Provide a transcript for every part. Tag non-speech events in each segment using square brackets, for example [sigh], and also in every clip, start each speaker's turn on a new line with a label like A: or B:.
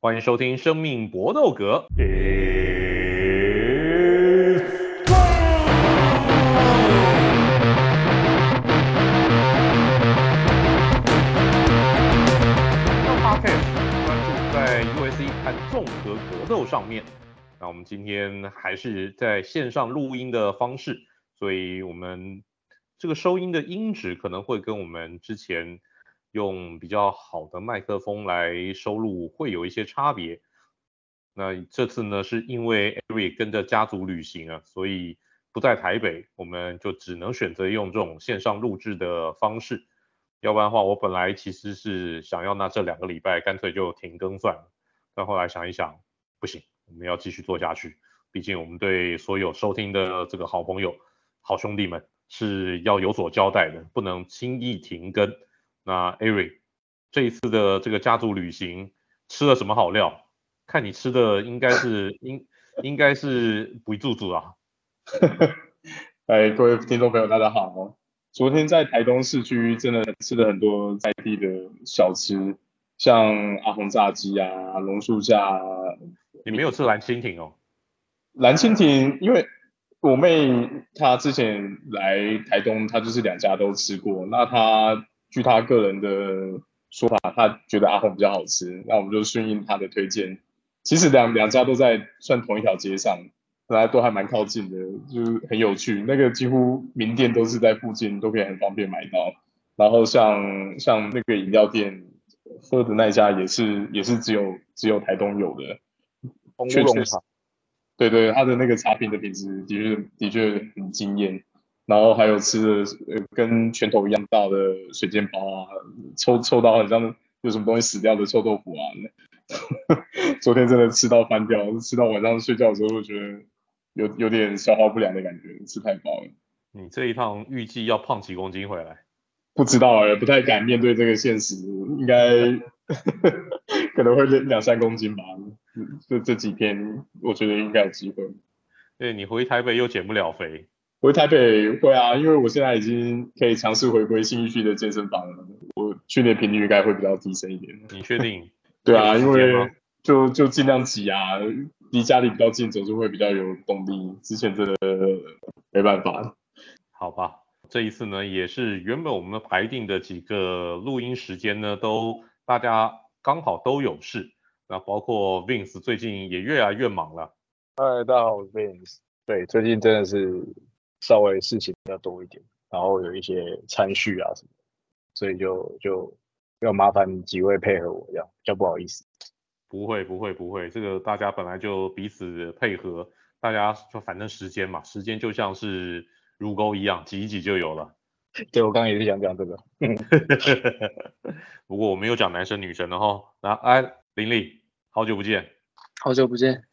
A: 欢迎收听《生命搏斗格》。专注在 UFC 和综合格斗上面。那我们今天还是在线上录音的方式，所以我们这个收音的音质可能会跟我们之前用比较好的麦克风来收录会有一些差别。那这次呢，是因为 Eric 跟着家族旅行啊，所以不在台北，我们就只能选择用这种线上录制的方式。要不然的话，我本来其实是想要那这两个礼拜干脆就停更算了，但后来想一想，不行。我们要继续做下去，毕竟我们对所有收听的这个好朋友、好兄弟们是要有所交代的，不能轻易停更。那 Eric 这一次的这个家族旅行吃了什么好料？看你吃的应该是应应该是不住住啊。[laughs]
B: 哎，各位听众朋友，大家好。昨天在台东市区真的吃了很多在地的小吃，像阿红炸鸡啊、榕树下。
A: 你没有吃蓝蜻蜓哦？
B: 蓝蜻蜓，因为我妹她之前来台东，她就是两家都吃过。那她据他个人的说法，他觉得阿红比较好吃。那我们就顺应他的推荐。其实两两家都在算同一条街上，大家都还蛮靠近的，就是很有趣。那个几乎名店都是在附近，都可以很方便买到。然后像像那个饮料店喝的那家也是也是只有只有台东有的。确实，对对，他的那个茶品的品质的确的确很惊艳，然后还有吃的呃跟拳头一样大的水煎包啊，臭臭到很像有什么东西死掉的臭豆腐啊，昨天真的吃到翻掉，吃到晚上睡觉的时候，我觉得有有点消化不良的感觉，吃太饱了。
A: 你这一趟预计要胖几公斤回来？
B: 不知道哎，不太敢面对这个现实，应该可能会两三公斤吧。这这几天我觉得应该有机会。
A: 对，你回台北又减不了肥。
B: 回台北会啊，因为我现在已经可以尝试回归新义区的健身房了。我训练频率应该会比较提升一点。
A: 你确定？
B: 对啊，因为就就尽量挤啊，离家里比较近，总是会比较有动力。之前真的没办法。
A: 好吧，这一次呢，也是原本我们排定的几个录音时间呢，都大家刚好都有事。那包括 Vince 最近也越来越忙了。
C: 嗨，大家好，我是 Vince。对，最近真的是稍微事情比较多一点，然后有一些餐序啊什么，所以就就要麻烦几位配合我，这样比较不好意思。
A: 不会，不会，不会，这个大家本来就彼此配合，大家就反正时间嘛，时间就像是乳沟一样，挤一挤就有了。
C: 对，我刚刚也是想讲这个。[laughs]
A: 不过我没有讲男生女生的哈。那哎。林立，好久不见，
D: 好久不见，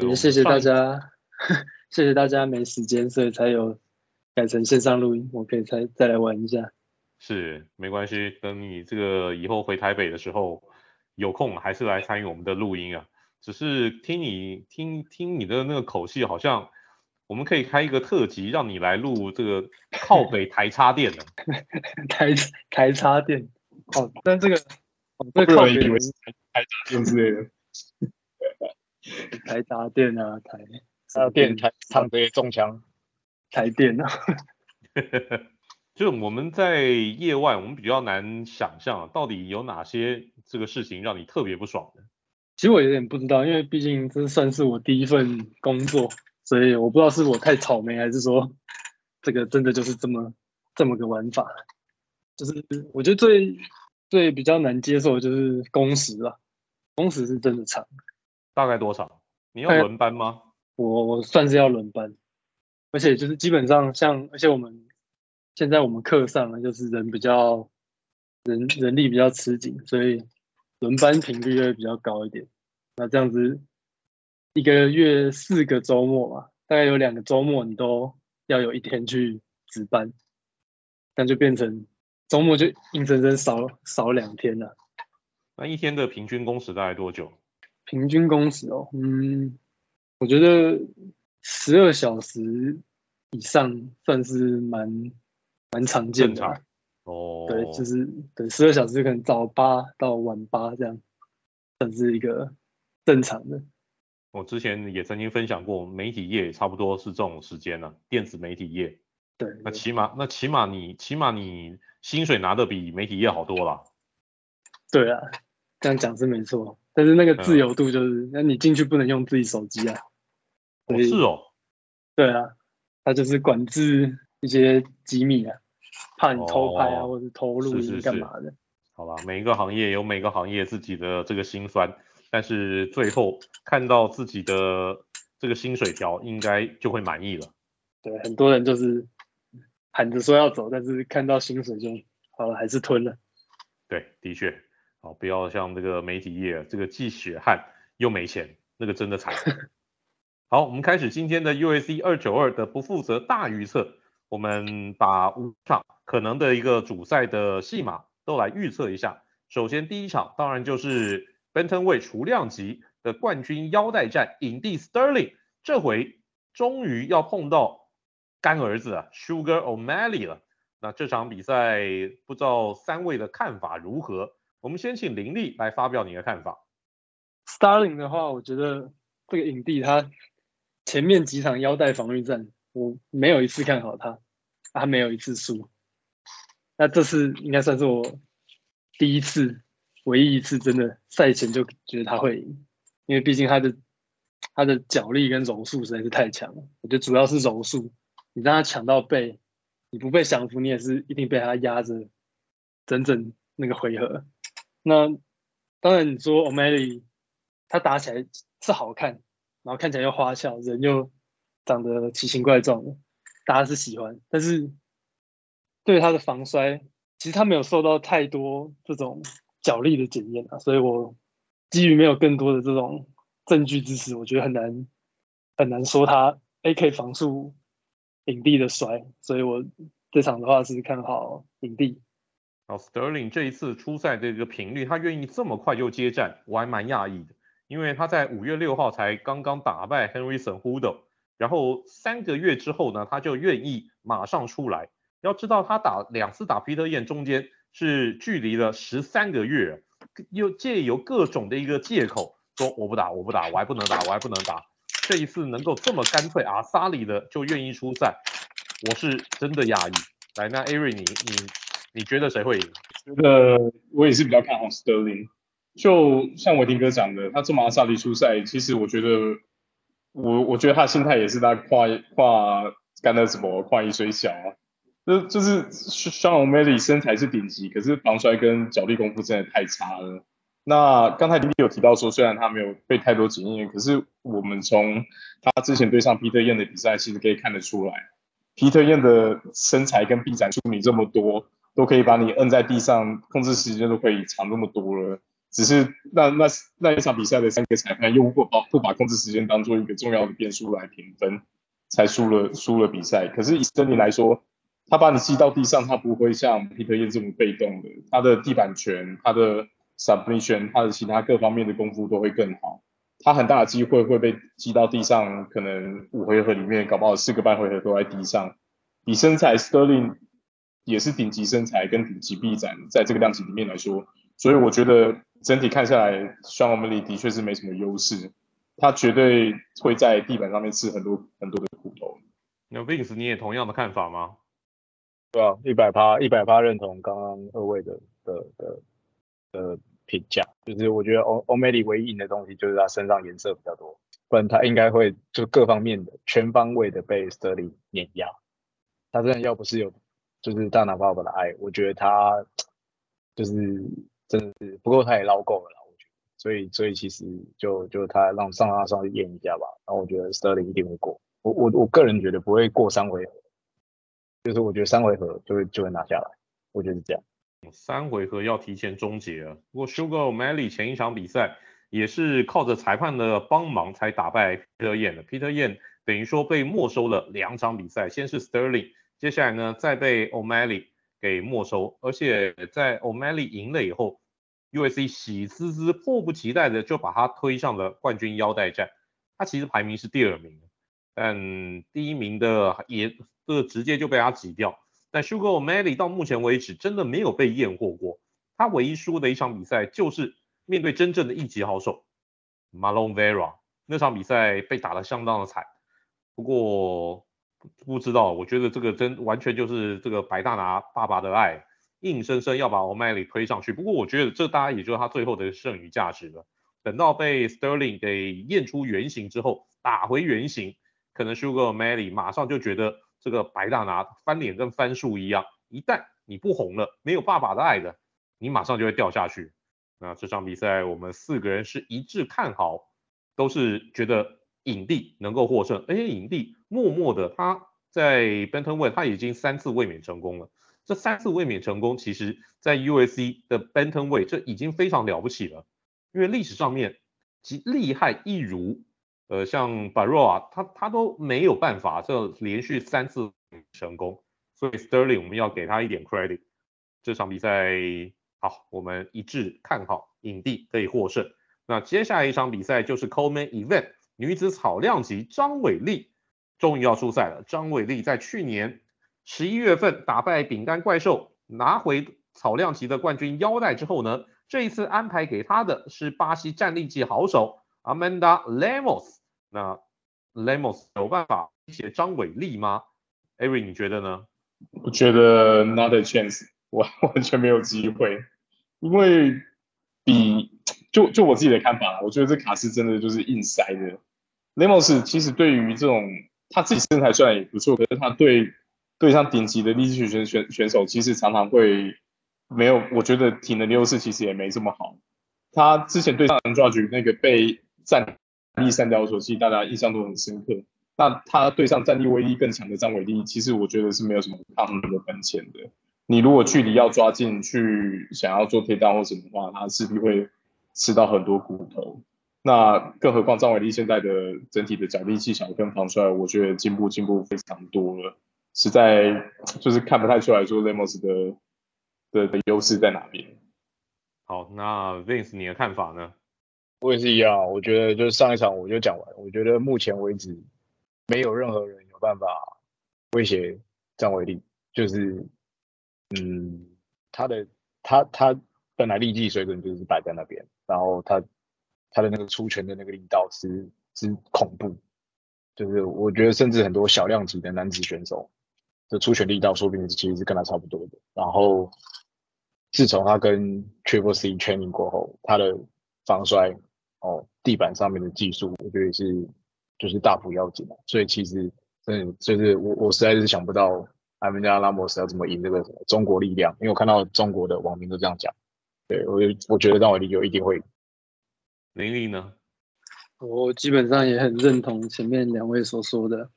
D: 也谢谢大家，[laughs] 谢谢大家没时间，所以才有改成线上录音，我可以再再来玩一下。
A: 是，没关系，等你这个以后回台北的时候有空，还是来参与我们的录音啊。只是听你听听你的那个口气，好像我们可以开一个特辑，让你来录这个靠北 [laughs] 台插电的 [laughs]
D: 台台插电。哦，但这个。哦，这靠北以为是
B: 台插电之类的，[laughs]
D: 台插电啊，台
C: 插电台唱这些中枪，
D: 台电啊，[laughs]
A: 就我们在业外，我们比较难想象到底有哪些这个事情让你特别不爽的。
D: 其实我有点不知道，因为毕竟这算是我第一份工作，所以我不知道是我太草莓，还是说这个真的就是这么这么个玩法。就是我觉得最。最比较难接受的就是工时了，工时是真的长。
A: 大概多长？你要轮班吗？
D: 我我算是要轮班，而且就是基本上像，而且我们现在我们课上呢，就是人比较人人力比较吃紧，所以轮班频率会比较高一点。那这样子一个月四个周末嘛，大概有两个周末你都要有一天去值班，那就变成。周末就硬生生少少两天了。
A: 那一天的平均工时大概多久？
D: 平均工时哦，嗯，我觉得十二小时以上算是蛮蛮常见的。
A: 哦，
D: 对，就是对十二小时可能早八到晚八这样，算是一个正常的。
A: 我之前也曾经分享过，媒体业也差不多是这种时间了，啊，电子媒体业。
D: 对，
A: 那起码那起码你起码你薪水拿的比媒体业好多了。
D: 对啊，这样讲是没错，但是那个自由度就是，那、嗯、你进去不能用自己手机啊。
A: 哦，是哦。
D: 对啊，他就是管制一些机密啊，怕你偷拍啊，哦、或者偷录音干嘛的。是是是
A: 好吧，每一个行业有每个行业自己的这个辛酸。但是最后看到自己的这个薪水条，应该就会满意了。
D: 对，很多人就是喊着说要走，但是看到薪水就好了，还是吞了。
A: 对，的确，好，不要像这个媒体业，这个既血汗又没钱，那个真的惨。[laughs] 好，我们开始今天的 USC 二九二的不负责大预测，我们把五场可能的一个主赛的戏码都来预测一下。首先第一场当然就是。Bantamweight 除量级的冠军腰带战，影帝 Sterling 这回终于要碰到干儿子，Sugar O'Malley 了。那这场比赛不知道三位的看法如何？我们先请林立来发表你的看法。
D: Sterling 的话，我觉得这个影帝他前面几场腰带防御战，我没有一次看好他，他没有一次输。那这次应该算是我第一次。唯一一次真的赛前就觉得他会赢，因为毕竟他的他的脚力跟柔术实在是太强了。我觉得主要是柔术，你让他抢到背，你不被降服，你也是一定被他压着整整那个回合。那当然你说 O'Malley 他打起来是好看，然后看起来又花俏，人又长得奇形怪状的，大家是喜欢。但是对他的防摔，其实他没有受到太多这种。脚力的检验啊，所以我基于没有更多的这种证据支持，我觉得很难很难说他 A 可以防住影帝的摔，所以我这场的话是看好影帝。
A: 好，Sterling 这一次出赛的一个频率，他愿意这么快就接战，我还蛮讶异的，因为他在五月六号才刚刚打败 Henry Cejudo，然后三个月之后呢，他就愿意马上出来。要知道他打两次打 Peter Yan 中间。是距离了十三个月，又借由各种的一个借口说我不打，我不打，我还不能打，我还不能打。这一次能够这么干脆啊，沙里的就愿意出赛，我是真的讶异。来，那 Ari 你你你觉得谁会赢？
B: 觉得我也是比较看好 Sterling。就像维廷哥讲的，他这么阿沙里出赛，其实我觉得我我觉得他心态也是在跨跨干了什么跨一岁小啊。就就是 Sean O'Malley 身材是顶级，可是防摔跟脚力功夫真的太差了。那刚才林立有提到说，虽然他没有被太多检验，可是我们从他之前对上皮特燕的比赛，其实可以看得出来皮特燕的身材跟臂展处理这么多，都可以把你摁在地上，控制时间都可以长那么多了。只是那那那一场比赛的三个裁判又不把不把控制时间当做一个重要的变数来评分，才输了输了比赛。可是以 Sterling 来说，他把你击到地上，他不会像 Peter Ye 这么被动的。他的地板拳、他的 submission、他的其他各方面的功夫都会更好。他很大的机会会被击到地上，可能五回合里面搞不好四个半回合都在地上。比身材，Sterling 也是顶级身材跟顶级臂展，在这个量级里面来说，所以我觉得整体看下来，Sean O'Malley 的确是没什么优势。他绝对会在地板上面吃很多很多的苦头。
A: 那 Vince，你也同样的看法吗？
C: 对啊，一百趴一百趴认同刚刚二位的的的的评价，就是我觉得 O'Malley 唯一赢的东西就是他身上颜色比较多，不然他应该会就各方面的全方位的被 Sterling 碾压。他真的要不是有就是大拿爸爸的爱，我觉得他就是真的是不过他也捞够了啦，我觉得。所以所以其实就就他让上拉上去验一下吧，然后我觉得 Sterling 一定会过。我我我个人觉得不会过三回合。就是我觉得三回合就会就会拿下来，我觉得是这样。
A: 三回合要提前终结了。不过 Sugar O'Malley 前一场比赛也是靠着裁判的帮忙才打败 Peter Yan 的。Peter Yan 等于说被没收了两场比赛，先是 Sterling，接下来呢再被 O'Malley 给没收，而且在 O'Malley 赢了以后，UFC 喜滋滋迫不及待的就把他推上了冠军腰带战。他其实排名是第二名，但第一名的也。这直接就被他挤掉，但 Sugar O'Malley 到目前为止真的没有被验货过，他唯一输的一场比赛就是面对真正的一级好手 Malone Vera 那场比赛被打得相当的惨，不过不知道，我觉得这个真完全就是这个白大拿爸爸的爱，硬生生要把 O'Malley 推上去。不过我觉得这大家也就是他最后的剩余价值了。等到被 Sterling 给验出原形之后，打回原形，可能 Sugar O'Malley 马上就觉得这个白大拿翻脸跟翻书一样，一旦你不红了，没有爸爸的爱的，你马上就会掉下去。那这场比赛我们四个人是一致看好，都是觉得影帝能够获胜。而且影帝默默的他在 Bantamweight 他已经三次卫冕成功了。这三次卫冕成功，其实在 USC 的 Benton Way，这已经非常了不起了。因为历史上面极厉害一如，呃，像 Barroa 他他都没有办法这连续三次成功，所以 Sterling 我们要给他一点 credit。这场比赛。好，我们一致看好影帝可以获胜。那接下来一场比赛就是 Coleman Event 女子草量级，张伟丽终于要出赛了。张伟丽在去年十一月份打败饼干怪兽，拿回草量级的冠军腰带之后呢，这一次安排给他的是巴西战力级好手 Amanda Lemos。那 Lemos 有办法威胁张伟丽吗？Avery 你觉得呢？
B: 我觉得 Not a chance，[laughs] 完完全没有机会。因为比就就我自己的看法，我觉得这卡斯真的就是硬塞的。雷莫斯其实对于这种他自己身材虽然也不错，可是他对对上顶级的力士选选选手，其实常常会没有，我觉得体能优势其实也没这么好。他之前对上 Andrade 那个被战力三吊索，其实大家印象都很深刻。那他对上战力威力更强的张伟丽，其实我觉得是没有什么抗衡的本钱的。你如果距离要抓近去想要做贴单或什么的话，他势必会吃到很多骨头。那更何况张伟丽现在的整体的脚力技巧跟防摔，我觉得进步进步非常多了，实在就是看不太出来说 Lemos 的的的优势在哪边。
A: 好，那 Vince 你的看法呢？
C: 我也是一样，我觉得就是上一场我就讲完，我觉得目前为止没有任何人有办法威胁张伟丽，就是。嗯，他的他他本来力技水准就是摆在那边，然后他他的那个出拳的那个力道是是恐怖，就是我觉得甚至很多小量级的男子选手的出拳力道，说不定其实是跟他差不多的。然后自从他跟 Triple C training 过后，他的防摔哦地板上面的技术，我觉得是就是大幅要紧了。所以其实嗯，就是我我实在是想不到。他们家拉莫斯要怎么赢这个什么中国力量？因为我看到中国的网民都这样讲，对我我觉得张伟丽有一定会。
A: 林立呢？
D: 我基本上也很认同前面两位所说的，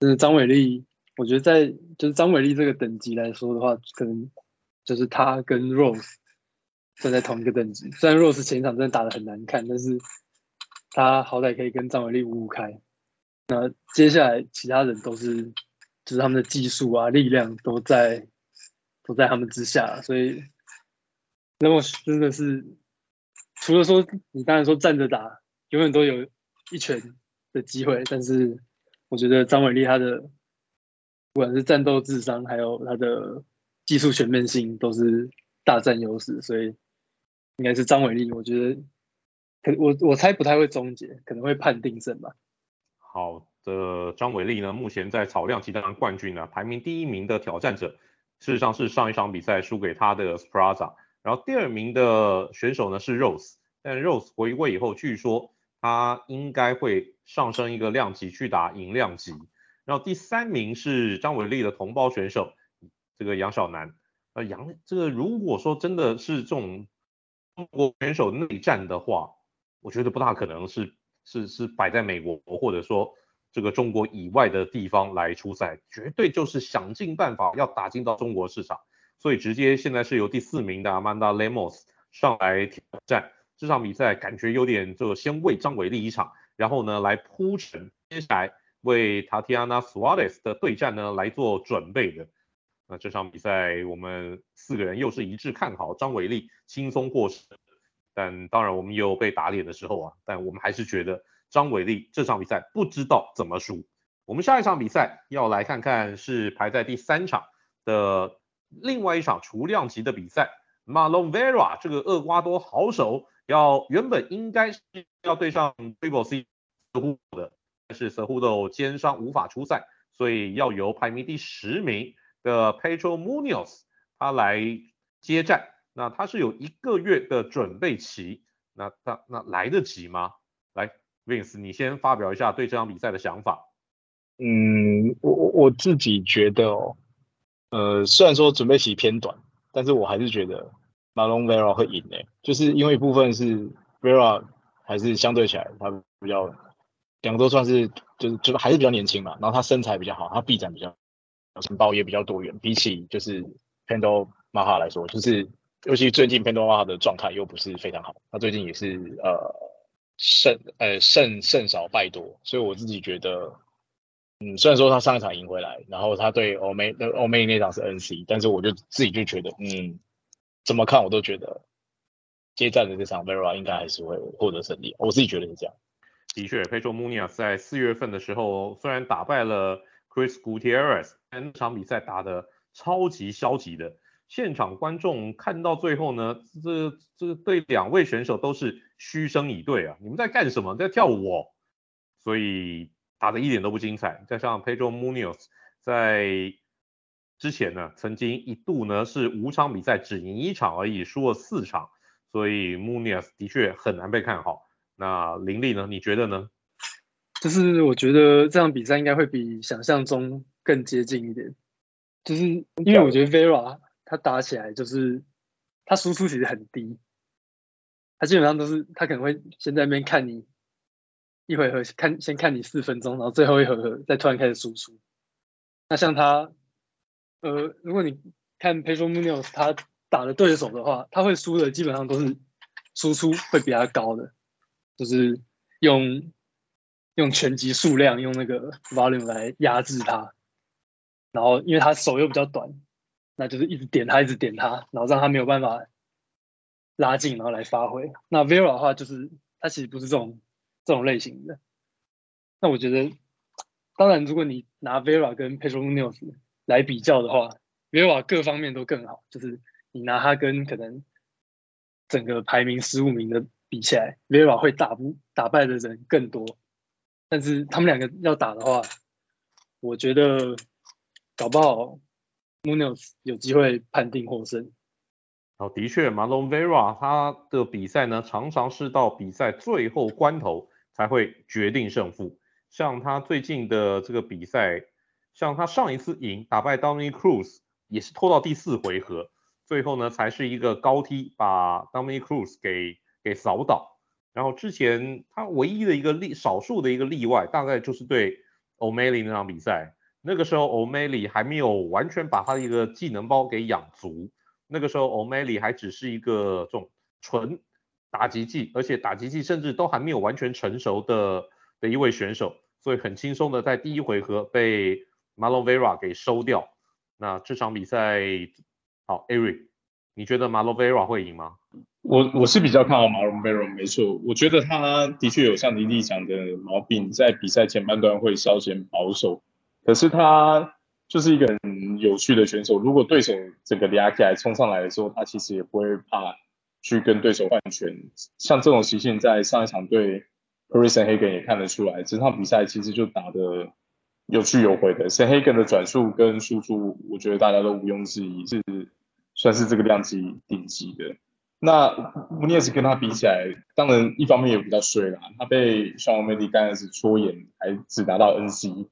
D: 就是张伟丽，我觉得在就是张伟丽这个等级来说的话，可能就是他跟 Rose 站在同一个等级。虽然 Rose 前一场真的打得很难看，但是他好歹可以跟张伟丽五五开。那接下来其他人都是。就是他们的技术啊、力量都在都在他们之下，所以那么真的是除了说你当然说站着打，永远都有一拳的机会，但是我觉得张伟丽他的不管是战斗智商，还有他的技术全面性，都是大占优势，所以应该是张伟丽。我觉得可我我猜不太会终结，可能会判定胜吧。
A: 好。的张伟丽呢，目前在草量级当冠军呢，排名第一名的挑战者，事实上是上一场比赛输给他的 Spraza，然后第二名的选手呢是 Rose，但 Rose 回归以后，据说他应该会上升一个量级去打银量级，然后第三名是张伟丽的同胞选手，这个杨晓楠，呃杨这个如果说真的是这种中国选手内战的话，我觉得不大可能是是是摆在美国或者说。这个中国以外的地方来出赛，绝对就是想尽办法要打进到中国市场，所以直接现在是由第四名的 Amanda Lemos 上来挑战这场比赛，感觉有点就先为张伟丽一场，然后呢来铺陈接下来为 Tatiana Suarez 的对战呢来做准备的。那这场比赛我们四个人又是一致看好张伟丽轻松获胜，但当然我们也有被打脸的时候啊，但我们还是觉得。张伟丽这场比赛不知道怎么输。我们下一场比赛要来看看是排在第三场的另外一场雏量级的比赛。马龙维拉这个厄瓜多好手要原本应该是要对上 Triple C 的，但是 Cejudo 肩伤无法出赛，所以要由排名第十名的 Pedro Munhoz 他来接战。那他是有一个月的准备期，那那那来得及吗？来，Vince，你先发表一下对这场比赛的想法。
C: 嗯，我我自己觉得哦，呃，虽然说准备期偏短，但是我还是觉得 m a r o n Vera 会赢诶，就是因为一部分是 Vera 还是相对起来他比较两个都算是就是就还是比较年轻嘛，然后他身材比较好，他臂展比较情报也比较多元，比起就是 Pendo Maha 来说，就是尤其最近 Pendo Maha 的状态又不是非常好，他最近也是呃胜呃胜胜少败多，所以我自己觉得。嗯，虽然说他上一场赢回来，然后他对欧美的欧美那场是 NC，但是我就自己就觉得，嗯，怎么看我都觉得接战的这场 Vera 应该还是会获得胜利，我自己觉得是这样。
A: 的确，Pedro Munhoz 在四月份的时候虽然打败了 Chris Gutierrez，但那场比赛打得超级消极的，现场观众看到最后呢，这这对两位选手都是嘘声以对啊，你们在干什么？在跳舞哦，所以。打得一点都不精彩，加上 Pedro Munhoz 在之前呢，曾经一度呢是五场比赛只赢一场而已，输了四场，所以 Munhoz 的确很难被看好。那林立呢？你觉得呢？
D: 就是我觉得这场比赛应该会比想象中更接近一点，就是因为我觉得 Vera 他打起来就是他输出其实很低，他基本上都是他可能会先在那边看你。一回合看，先看你四分钟，然后最后一回合再突然开始输出。那像他，呃，如果你看 Pedro Munhoz 他打的对手的话，他会输的基本上都是输出会比较高的，就是用用拳击数量，用那个 volume 来压制他。然后因为他手又比较短，那就是一直点他，一直点他，然后让他没有办法拉近，然后来发挥。那 Vera 的话，就是他其实不是这种。这种类型的，那我觉得，当然，如果你拿 Vera 跟 Pedro Munhoz 来比较的话，Vera 各方面都更好。就是你拿他跟可能整个排名十五名的比起来，Vera 会打不打败的人更多。但是他们两个要打的话，我觉得搞不好 Munoz 有机会判定获胜。
A: 哦，的确，Marlon Vera 他的比赛呢，常常是到比赛最后关头才会决定胜负。像他最近的这个比赛，像他上一次赢打败 Dominic Cruz 也是拖到第四回合，最后呢才是一个高踢把 Dominic Cruz 给给扫倒。然后之前他唯一的一个例，少数的一个例外，大概就是对 O'Malley 那场比赛，那个时候 O'Malley 还没有完全把他的一个技能包给养足。那个时候，O'Malley 还只是一个这种纯打击技，而且打击技甚至都还没有完全成熟的的一位选手，所以很轻松的在第一回合被 Malovera 给收掉。那这场比赛，好，Eric，你觉得 Malovera 会赢吗？
B: 我我是比较看好 Marlon Vera，没错，我觉得他的确有像林立讲的毛病，在比赛前半段会稍显保守，可是他。就是一个很有趣的选手，如果对手整个压起来冲上来的时候，他其实也不会怕去跟对手换拳。像这种习性，在上一场对 Cory Sandhagen 也看得出来。这场比赛其实就打得有去有回的。Sandhagen 的转速跟输出，我觉得大家都毋庸置疑，是算是这个量级顶级的。那 Munhoz 跟他比起来，当然一方面也比较衰啦，他被 Sean O'Malley 刚开始戳眼，还只拿到 NC。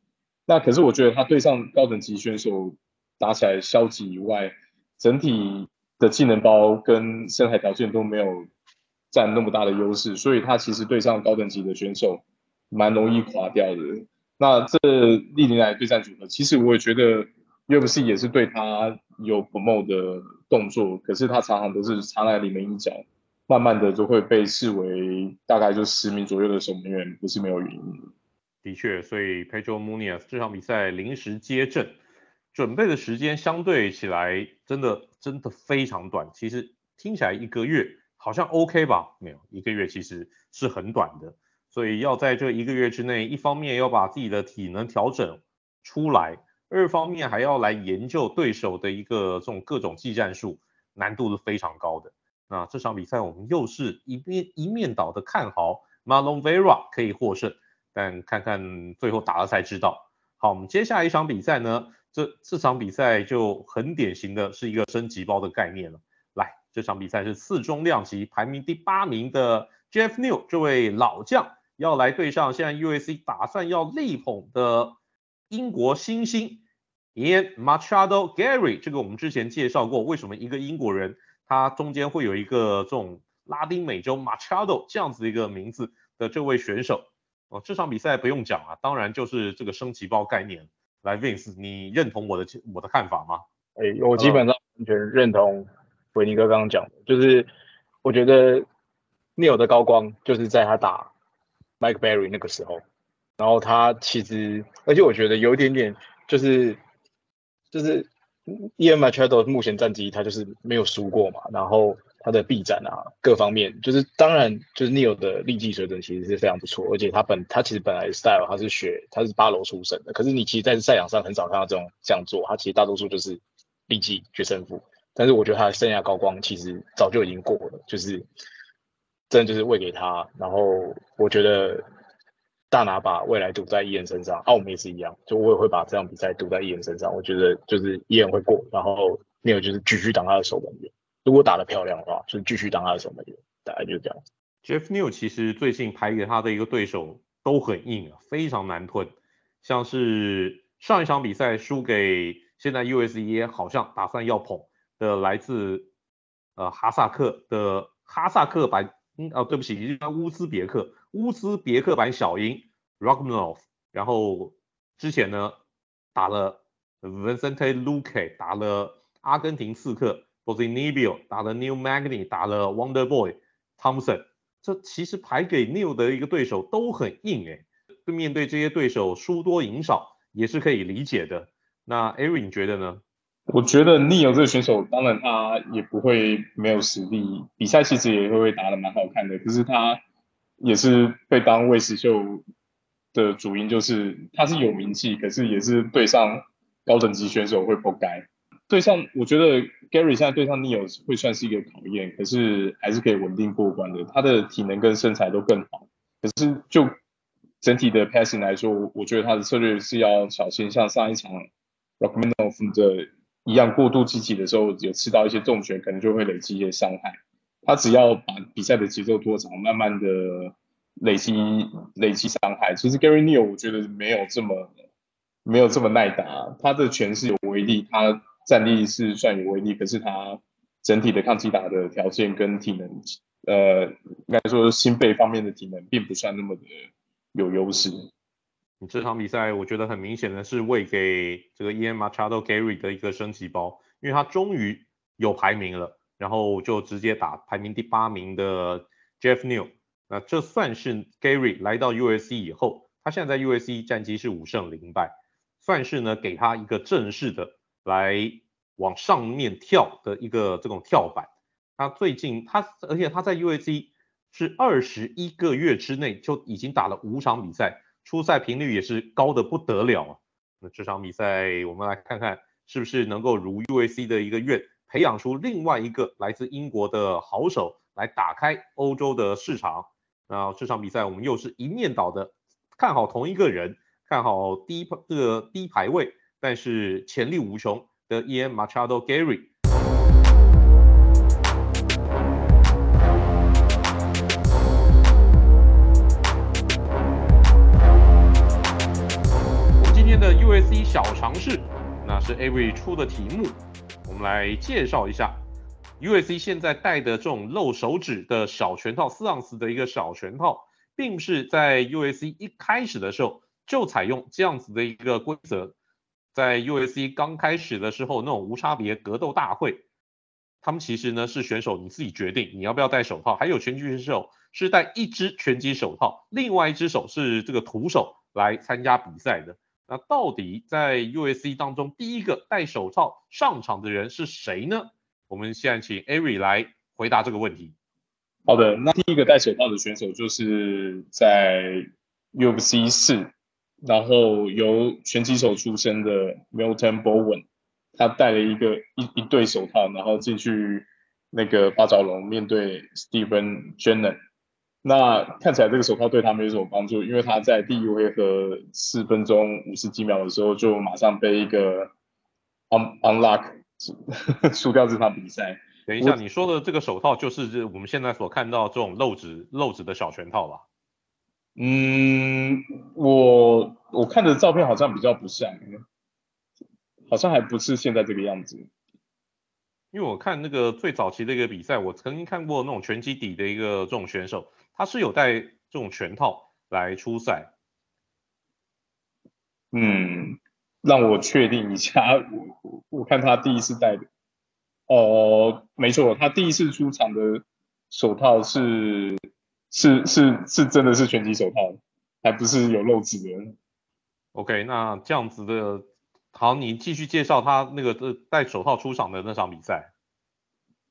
B: 那可是我觉得他对上高等级选手打起来消极以外，整体的技能包跟身材条件都没有占那么大的优势，所以他其实对上高等级的选手蛮容易垮掉的。那这历年来对战组合，其实我也觉得 UFC 也是对他有 promo 的动作，可是他常常都是插在里面一脚，慢慢的就会被视为大概就十名左右的守门员，不是没有原因。
A: 的确，所以 Pedro Munhoz 这场比赛临时接阵，准备的时间相对起来真的真的非常短。其实听起来一个月好像 OK 吧？没有，一个月其实是很短的。所以要在这一个月之内，一方面要把自己的体能调整出来，二方面还要来研究对手的一个这种各种技战术，难度是非常高的。那这场比赛我们又是一面一面倒的看好 Marlon Vera 可以获胜，但看看最后打了才知道。好，我们接下来一场比赛呢，这这场比赛就很典型的是一个升级包的概念了。来，这场比赛是四中量级排名第八名的 Jeff New 这位老将要来对上现在 UFC 打算要力捧的英国新星 Ian Machado Gary。这个我们之前介绍过，为什么一个英国人他中间会有一个这种拉丁美洲 Machado 这样子一个名字的这位选手。哦，这场比赛不用讲啊，当然就是这个升级包概念。来，Vince，你认同我的我的看法吗？
C: 哎，我基本上完全认同维尼哥刚刚讲的，就是我觉得 Neo 的高光就是在他打 Mike Berry 那个时候，然后他其实，而且我觉得有一点点就是就是。e m i c h a d o 目前战绩他就是没有输过嘛，然后他的臂展啊各方面，就是当然就是 Neil 的力技水准其实是非常不错，而且他本他其实本来 style 他是学他是八楼出身的，可是你其实在赛场上很少看到这种这样做，他其实大多数就是力技决胜负，但是我觉得他的生涯高光其实早就已经过了，就是真的就是喂给他，然后我觉得。大拿把未来赌在伊恩身上，澳门也是一样，就我也会把这场比赛赌在伊恩身上。我觉得就是伊恩会过，然后没有就是继续当他的守门员。如果打得漂亮的话，就是继续当他的守门员。大概就是这样。
A: Jeff New 其实最近排给他的一个对手都很硬啊，非常难吞。像是上一场比赛输给现在 UFC 好像打算要捧的来自呃哈萨克的哈萨克白，嗯哦对不起，应该乌兹别克。乌兹别克版小鹰 Rakhmonov 然后之前呢打了 Vincente Luque，打了阿根廷刺客 Ponzinibbio，打了 Neil Magny，打了 Wonder Boy Thompson，这其实排给 Neal 的一个对手都很硬诶，对面对这些对手输多赢少也是可以理解的。那 Eric 你觉得呢？
B: 我觉得 Neil 这个选手，当然他也不会没有实力，比赛其实也会打得蛮好看的，可是他。也是被当卫士秀的主因，就是他是有名气，可是也是对上高等级选手会不该。对上，我觉得 Gary 现在对上 Neil 会算是一个考验，可是还是可以稳定过关的。他的体能跟身材都更好，可是就整体的 passing 来说，我觉得他的策略是要小心，像上一场 Rakhmonov 的一样，过度积极的时候有吃到一些重拳，可能就会累积一些伤害。他只要把比赛的节奏拖长，慢慢的累积累积伤害。其实 Gary Neal 我觉得没有这么没有这么耐打，他的拳是有威力，他战力是算有威力，可是他整体的抗击打的条件跟体能，呃，应该说心肺方面的体能并不算那么的有优势。
A: 你这场比赛我觉得很明显的是喂给这个 Ian Machado Gary 的一个升级包，因为他终于有排名了。然后就直接打排名第八名的 Jeff New，那这算是 Gary 来到 USC 以后，他现在在 USC 战绩是五胜零败，算是呢给他一个正式的来往上面跳的一个这种跳板。他最近他而且他在 UFC 是二十一个月之内就已经打了五场比赛，出赛频率也是高的不得了啊。那这场比赛我们来看看是不是能够如 UFC 的一个愿。培养出另外一个来自英国的好手来打开欧洲的市场。那这场比赛我们又是一面倒的看好同一个人，看好低这个低排位，但是潜力无穷的 Ian Machado Gary。我们今天的 u s c 小尝试，那是 Avery 出的题目。我们来介绍一下 u s c 现在戴的这种露手指的小拳套，四盎司的一个小拳套，并不是在 u s c 一开始的时候就采用这样子的一个规则。在 u s c 刚开始的时候，那种无差别格斗大会，他们其实呢是选手你自己决定你要不要戴手套，还有拳击选手是戴一只拳击手套，另外一只手是这个徒手来参加比赛的。那到底在 UFC 当中第一个戴手套上场的人是谁呢？我们现在请 Ari 来回答这个问题。
B: 好的，那第一个戴手套的选手就是在 UFC 四，然后由拳击手出身的 Milton Bowen，他戴了一个一一对手套，然后进去那个八爪龙面对 Stephen Jennings，那看起来这个手套对他没什么帮助，因为他在第一回合四分钟五十几秒的时候就马上被一个 un unlock [laughs] 输掉这场比赛。
A: 等一下，你说的这个手套就是我们现在所看到这种漏指漏指的小拳套吧？
B: 嗯，我我看的照片好像比较不像，好像还不是现在这个样子。
A: 因为我看那个最早期的一个比赛，我曾经看过那种拳击底的一个这种选手，他是有戴这种拳套来出赛。
B: 嗯，让我确定一下，我我看他第一次戴的，哦，没错，他第一次出场的手套是。是是是，真的是拳击手套，还不是有漏指的。
A: OK，那这样子的，好，你继续介绍他那个戴手套出场的那场比赛。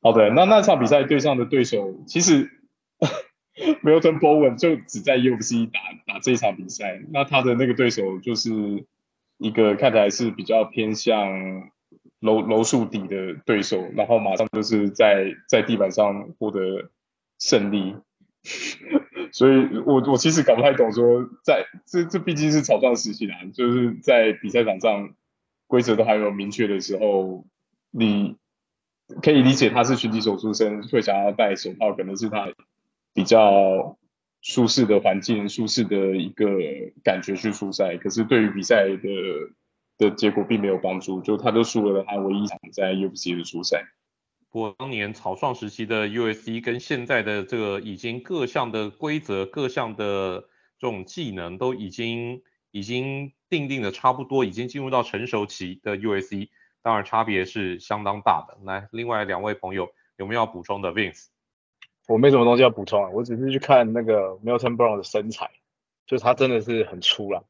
B: 好的，那那场比赛对上的对手，其实 [laughs] Milton Bowen 就只在 UFC 打打这一场比赛。那他的那个对手就是一个看起来是比较偏向楼楼数底的对手，然后马上就是在在地板上获得胜利。[laughs] 所以我我其实搞不太懂，说在这这毕竟是草创时期啦，就是在比赛场上规则都还没有明确的时候，你可以理解他是拳击手出身，会想要戴手套，可能是他比较舒适的环境、舒适的一个感觉去出赛。可是对于比赛的的结果并没有帮助，就他都输了他唯一一场在 UFC 的出赛。
A: 不过当年草创时期的 UFC 跟现在的这个已经各项的规则、各项的这种技能都已经已经定定的差不多，已经进入到成熟期的 UFC，当然差别是相当大的。来，另外两位朋友有没有要补充的？Vince，
C: 我没什么东西要补充啊，我只是去看那个 Milton Brown 的身材，就是他真的是很粗了。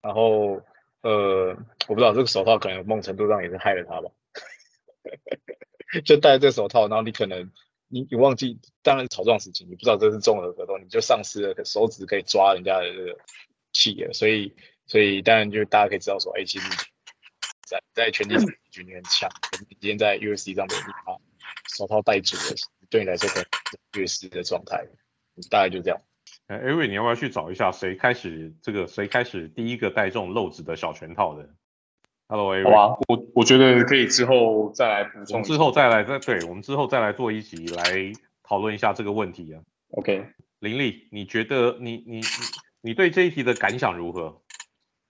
C: 然后呃，我不知道这个手套可能某种程度上也是害了他吧。[laughs] 就戴这手套，然后你可能你你忘记，当然是草状时期，你不知道这是综合格斗，你就丧失了手指可以抓人家的这个气了，所以所以当然就大家可以知道说，哎，其实在在拳击领域你很强，你今天在 UFC 上面你把手套戴住了，对你来说可能劣势的状态，大概就这样。
A: 哎，Avery，你要不要去找一下谁开始这个谁开始第一个带这种漏子的小拳套的？Hello，好
B: 吧，我我觉得可以之后再来补充，
A: 之后再来再对，我们之后再来做一集来讨论一下这个问题啊。
B: OK，
A: 林立，你觉得你你你你对这一题的感想如何？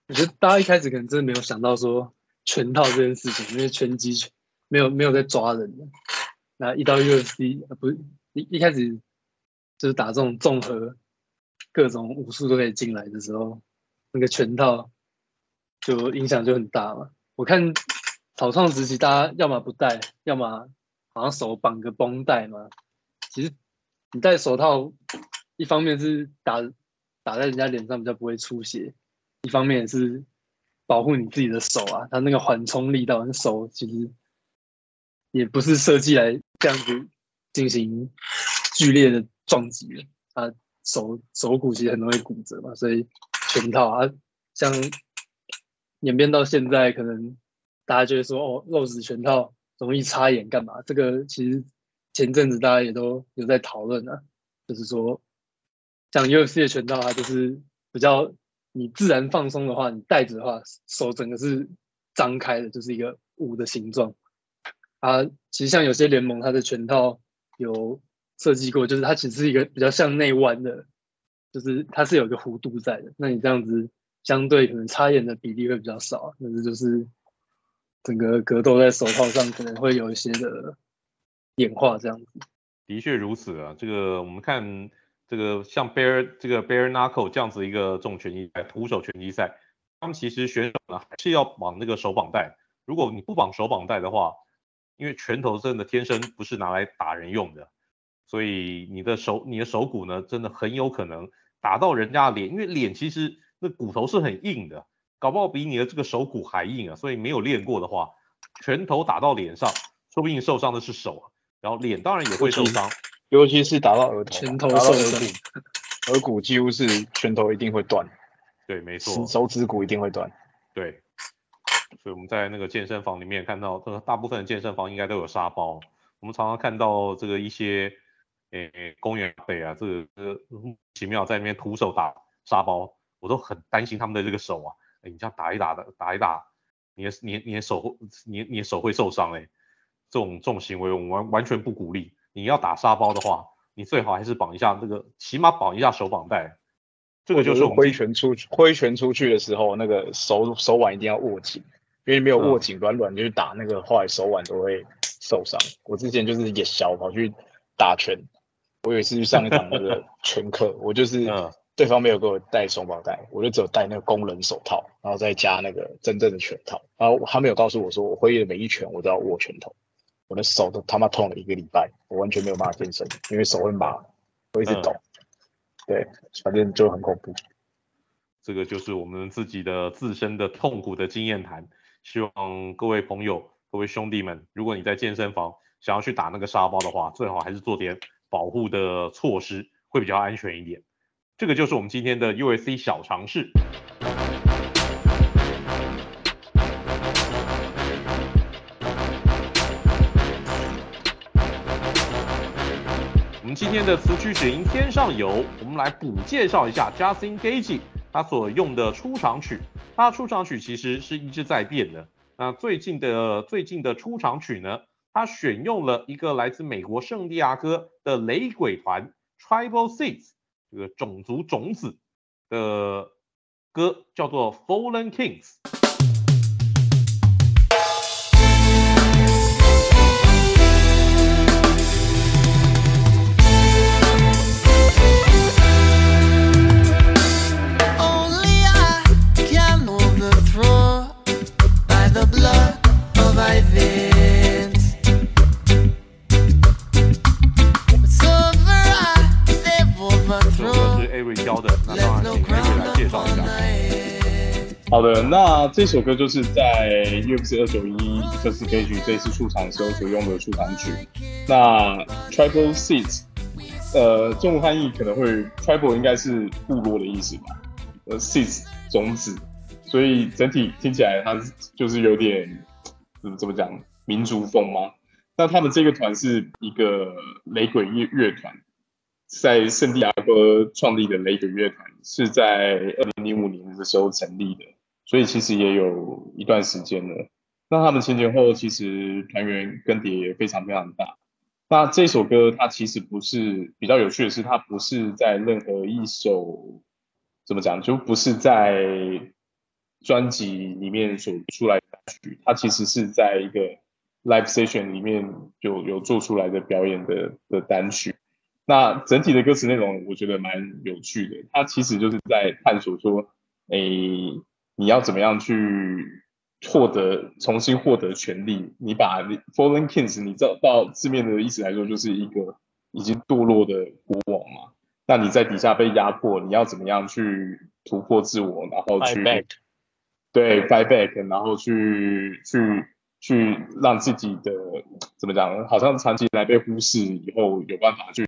D: 我觉得大家一开始可能真的没有想到说拳套这件事情，因为拳击没有没有在抓人的，那一到 UFC 不是一开始就是打这种综合各种武术都可以进来的时候，那个拳套。就影响就很大嘛。我看草创时期，大家要么不戴，要么好像手绑个绷带嘛。其实你戴手套，一方面是打打在人家脸上比较不会出血，一方面也是保护你自己的手啊。它那个缓冲力道，手其实也不是设计来这样子进行剧烈的撞击的。啊，手手骨其实很容易骨折嘛，所以拳套啊，像。演变到现在，可能大家就会说哦，露指拳套容易插眼干嘛？这个其实前阵子大家也都有在讨论啊，就是说像 UFC 的拳套，它就是比较你自然放松的话，你戴着的话，手整个是张开的，就是一个五的形状。啊，其实像有些联盟，它的拳套有设计过，就是它其实是一个比较向内弯的，就是它是有一个弧度在的。那你这样子。相对可能插眼的比例会比较少，但是就是整个格斗在手套上可能会有一些的演化这样子。
A: 的确如此啊，这个我们看这个像 bear 这个 bear Knuckle 这样子一个重拳击赛，徒手拳击赛，他们其实选手呢还是要绑那个手绑带。如果你不绑手绑带的话，因为拳头真的天生不是拿来打人用的，所以你的手你的手骨呢真的很有可能打到人家的脸，因为脸其实。那骨头是很硬的，搞不好比你的这个手骨还硬啊！所以没有练过的话，拳头打到脸上，说不定受伤的是手啊，然后脸当然也会受伤，
C: 尤其是打到额头，
D: 拳头受伤，
C: 额骨几乎是拳头一定会断，
A: 对，没错，
C: 手指骨一定会断，
A: 对，所以我们在那个健身房里面看到，这个大部分的健身房应该都有沙包，我们常常看到这个一些，诶、欸，公园北啊，这个这个奇妙在那边徒手打沙包，我都很担心他们的这个手啊，诶、欸，你这样打一打的，打一打，你的你你的手你你的手会受伤诶、欸，这种这种行为我们完完全不鼓励。你要打沙包的话，你最好还是绑一下这个，起码绑一下手绑带。这个就是
C: 挥拳出去，挥拳出去的时候，那个手手腕一定要握紧，因为没有握紧，软软就去打那个，后来手腕都会受伤。我之前就是也小跑去打拳，我有一次去上一堂那个 [laughs] 拳课，我就是对方没有给我带手绑带，我就只有带那个工人手套，然后再加那个真正的拳套。然后他没有告诉我说，我挥的每一拳我都要握拳头，我的手都他妈痛了一个礼拜，我完全没有办法健身，因为手会麻，会一直抖。对，反正就很恐怖。
A: 这个就是我们自己的自身的痛苦的经验谈。希望各位朋友、各位兄弟们，如果你在健身房想要去打那个沙包的话，最好还是做点保护的措施，会比较安全一点。这个就是我们今天的 U S C 小尝试。我们今天的词曲只应天上有，我们来补介绍一下 Justin Gage 他所用的出场曲。他出场曲其实是一直在变的。那最近的最近的出场曲呢，他选用了一个来自美国圣地亚哥的雷鬼团 Tribal Seeds 这个种族种子的歌，叫做 Fallen Kings。
B: 好的，那这首歌就是在 UFC 二九一 Justin Gaethje 这一次出场的时候所用的出场曲。那 Tribal Seeds，呃，中文翻译可能会 Tribal 应该是部落的意思吧，呃，Seeds 种子，所以整体听起来它就是有点怎么怎么讲民族风吗？那他们这个团是一个雷鬼乐乐团，在圣地亚哥创立的雷鬼乐团，是在二零零五年的时候成立的。所以其实也有一段时间了。那他们前前后后其实团员更迭也非常非常大。那这首歌它其实不是，比较有趣的是，它不是在任何一首怎么讲，就不是在专辑里面所出来的曲，它其实是在一个 live session 里面就有做出来的表演的的单曲。那整体的歌词内容我觉得蛮有趣的，它其实就是在探索说，诶。你要怎么样去获得重新获得权利？你把 Fallen Kings，你照到字面的意思来说，就是一个已经堕落的国王嘛。那你在底下被压迫，你要怎么样去突破自我，然后去
C: fight back，
B: 对 fight back，然后去去去让自己的怎么讲？好像长期以来被忽视，以后有办法去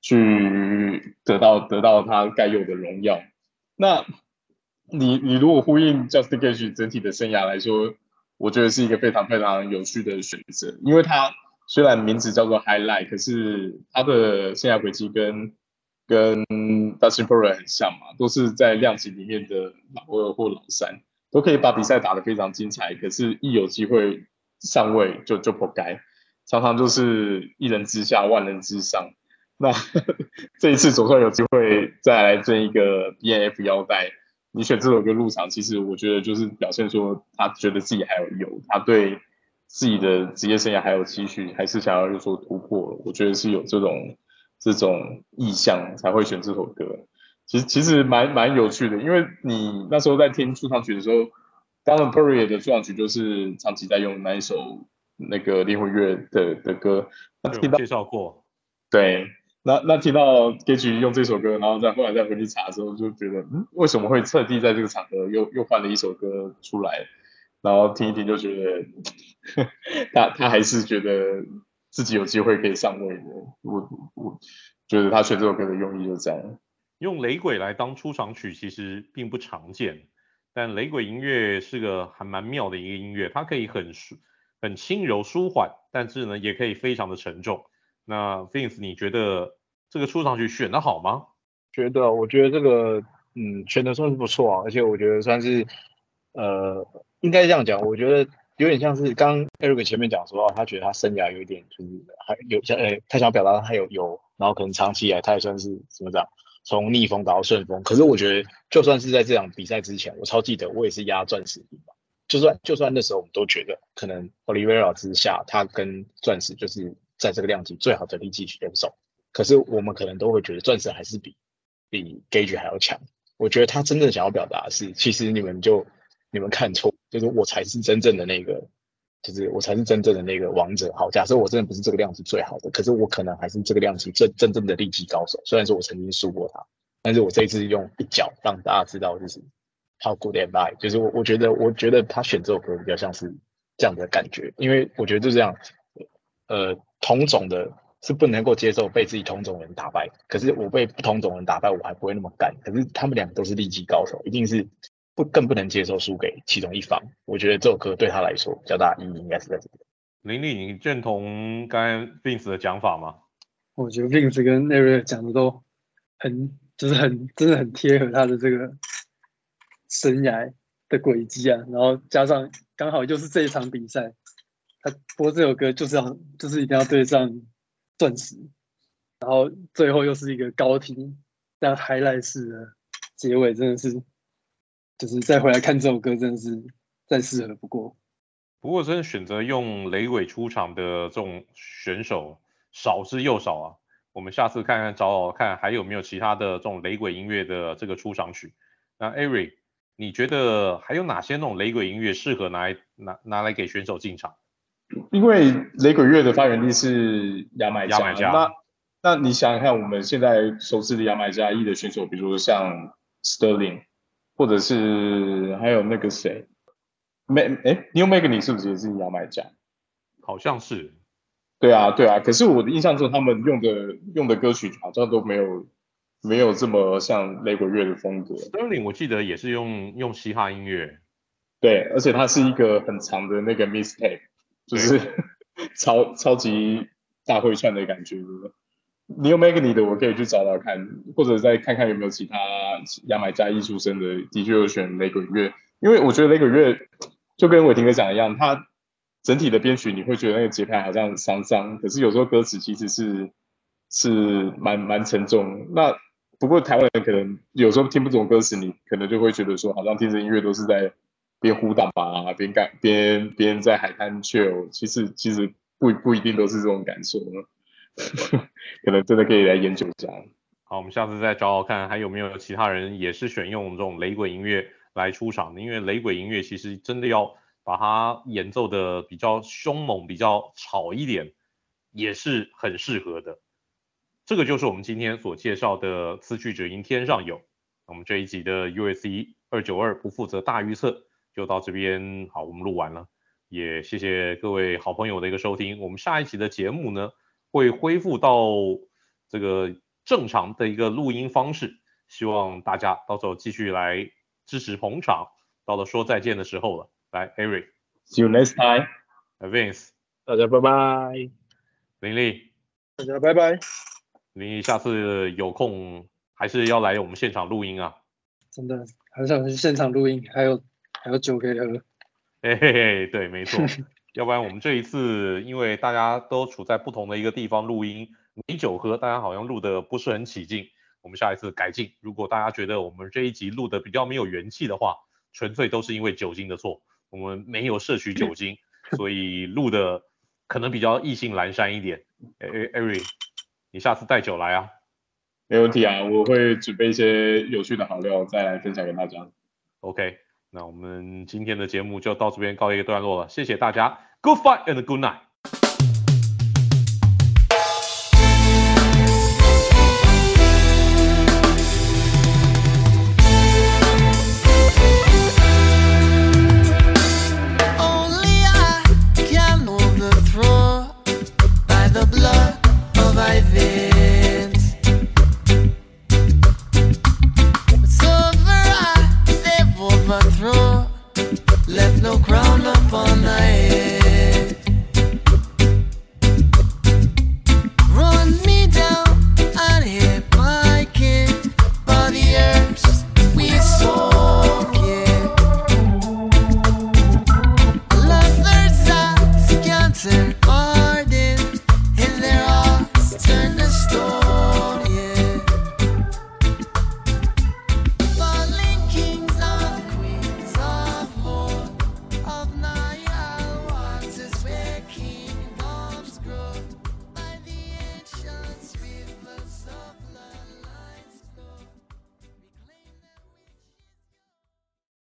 B: 去得到得到他该有的荣耀。那你你如果呼应 Justin Gage 整体的生涯来说，我觉得是一个非常非常有趣的选择，因为他虽然名字叫做 Highlight，可是他的生涯轨迹跟跟 Dustin Poirier 很像嘛，都是在量级里面的老二或老三，都可以把比赛打得非常精彩，可是一有机会上位就就扑街，常常就是一人之下万人之上。那 [laughs] 这一次总算有机会再来争一个 BNF 腰带。你选这首歌入场，其实我觉得就是表现说他觉得自己还有有，他对自己的职业生涯还有期许，还是想要有所突破。我觉得是有这种这种意向才会选这首歌。其实其实蛮蛮有趣的，因为你那时候在听出场曲的时候，Dustin Poirier 的出场曲就是长期在用那一首那个灵魂乐的的歌，
A: 有介绍过，
B: 对。那那听到 Gaethje 用这首歌，然后再后来再回去查的时候，就觉得嗯，为什么会特地在这个场合又又换了一首歌出来？然后听一听就觉得，[laughs] 他他还是觉得自己有机会可以上位的。我我觉得他选这首歌的用意就在。
A: 用雷鬼来当出场曲其实并不常见，但雷鬼音乐是个还蛮妙的一个音乐，它可以很舒很轻柔舒缓，但是呢也可以非常的沉重。那 Vince，你觉得这个出场曲选的好吗？
C: 觉得，我觉得这个嗯选的算是不错啊，而且我觉得算是呃应该这样讲，我觉得有点像是刚 Eric 前面讲说，他觉得他生涯有一点就是还有像呃他想表达他有有，然后可能长期以来他也算是怎么讲，从逆风打到顺风。可是我觉得就算是在这场比赛之前，我超记得我也是压钻石嘛。就算就算那时候我们都觉得可能 Olivera 之下，他跟钻石就是在这个量级最好的力气选手，可是我们可能都会觉得钻石还是比比 Gage 还要强。我觉得他真正想要表达的是，其实你们就你们看错，就是我才是真正的那个，就是我才是真正的那个王者。好，假设我真的不是这个量级最好的，可是我可能还是这个量级真真正的力气高手。虽然说我曾经输过他，但是我这一次用一脚让大家知道，就是。How good am I？就是我，我觉得，我觉得他选这首歌比较像是这样的感觉，因为我觉得就这样，呃，同种的是不能够接受被自己同种人打败，可是我被不同种人打败，我还不会那么干。可是他们两个都是力击高手，一定是不更不能接受输给其中一方。我觉得这首歌对他来说比较大意义应该是在这里。
A: 林立，你认同刚才 Vince 的讲法吗？
D: 我觉得 Vince 跟 Eric 讲的都很，就是很，真的很贴合他的这个。生涯的轨迹啊，然后加上刚好就是这一场比赛，他播这首歌就是要就是一定要对上钻石，然后最后又是一个高听，这样 highlight 式的结尾，真的是就是再回来看这首歌，真的是再适合不过。
A: 不过真的选择用雷鬼出场的这种选手少之又少啊，我们下次看看找找看还有没有其他的这种雷鬼音乐的这个出场曲。那 Eric。你觉得还有哪些那种雷鬼音乐适合拿来拿拿来给选手进场？
B: 因为雷鬼乐的发源地是牙买加，
A: 牙买加。
B: 那那你想想看，我们现在熟知的牙买加裔的选手，比如说像 Sterling，或者是还有那个谁，Mag 哎，Neil Magny 是不是也是牙买加？
A: 好像是。
B: 对啊，对啊。可是我的印象中，他们用的用的歌曲好像都没有。没有这么像雷鬼乐的风格。
A: Sterling 我记得也是用用嘻哈音乐，
B: 对，而且它是一个很长的那个 mixtape，就是 [laughs] 超超级大会串的感觉。你有 Magny 的我可以去找找看，或者再看看有没有其他牙买加艺术生的，的确有选雷鬼乐，因为我觉得雷鬼乐就跟伟霆哥讲一样，它整体的编曲你会觉得那个节拍好像伤伤，可是有时候歌词其实是是蛮蛮沉重。那不过台湾人可能有时候听不懂歌词，你可能就会觉得说，好像听着音乐都是在边呼打吧，边干边边在海滩 chill。其实其实不不一定都是这种感受，[laughs] 可能真的可以来研究一下。
A: 好，我们下次再找找看，还有没有其他人也是选用这种雷鬼音乐来出场的？因为雷鬼音乐其实真的要把它演奏的比较凶猛、比较吵一点，也是很适合的。这个就是我们今天所介绍的词曲只应天上有。我们这一集的 U.S.C 二九二不负责大预测就到这边，好，我们录完了，也谢谢各位好朋友的一个收听。我们下一期的节目呢，会恢复到这个正常的一个录音方式，希望大家到时候继续来支持捧场。到了说再见的时候了，来，Eric，See
B: you next
A: time，Vince，
C: 大家拜拜，
A: 林立，
D: 大家拜拜。
A: 你下次有空还是要来我们现场录音啊？
D: 真的很想去现场录音，还有还有酒可以喝。[laughs]
A: 嘿嘿嘿，对，没错。[laughs] 要不然我们这一次因为大家都处在不同的一个地方录音，没酒喝，大家好像录得不是很起劲。我们下一次改进。如果大家觉得我们这一集录得比较没有元气的话，纯粹都是因为酒精的错。我们没有摄取酒 [laughs] 精，所以录的可能比较意兴阑珊一点。哎哎，艾瑞。你下次带酒来啊，
B: 没问题啊，我会准备一些有趣的好料再来分享给大家。
A: OK，那我们今天的节目就到这边告一个段落了，谢谢大家，Good fight and good night。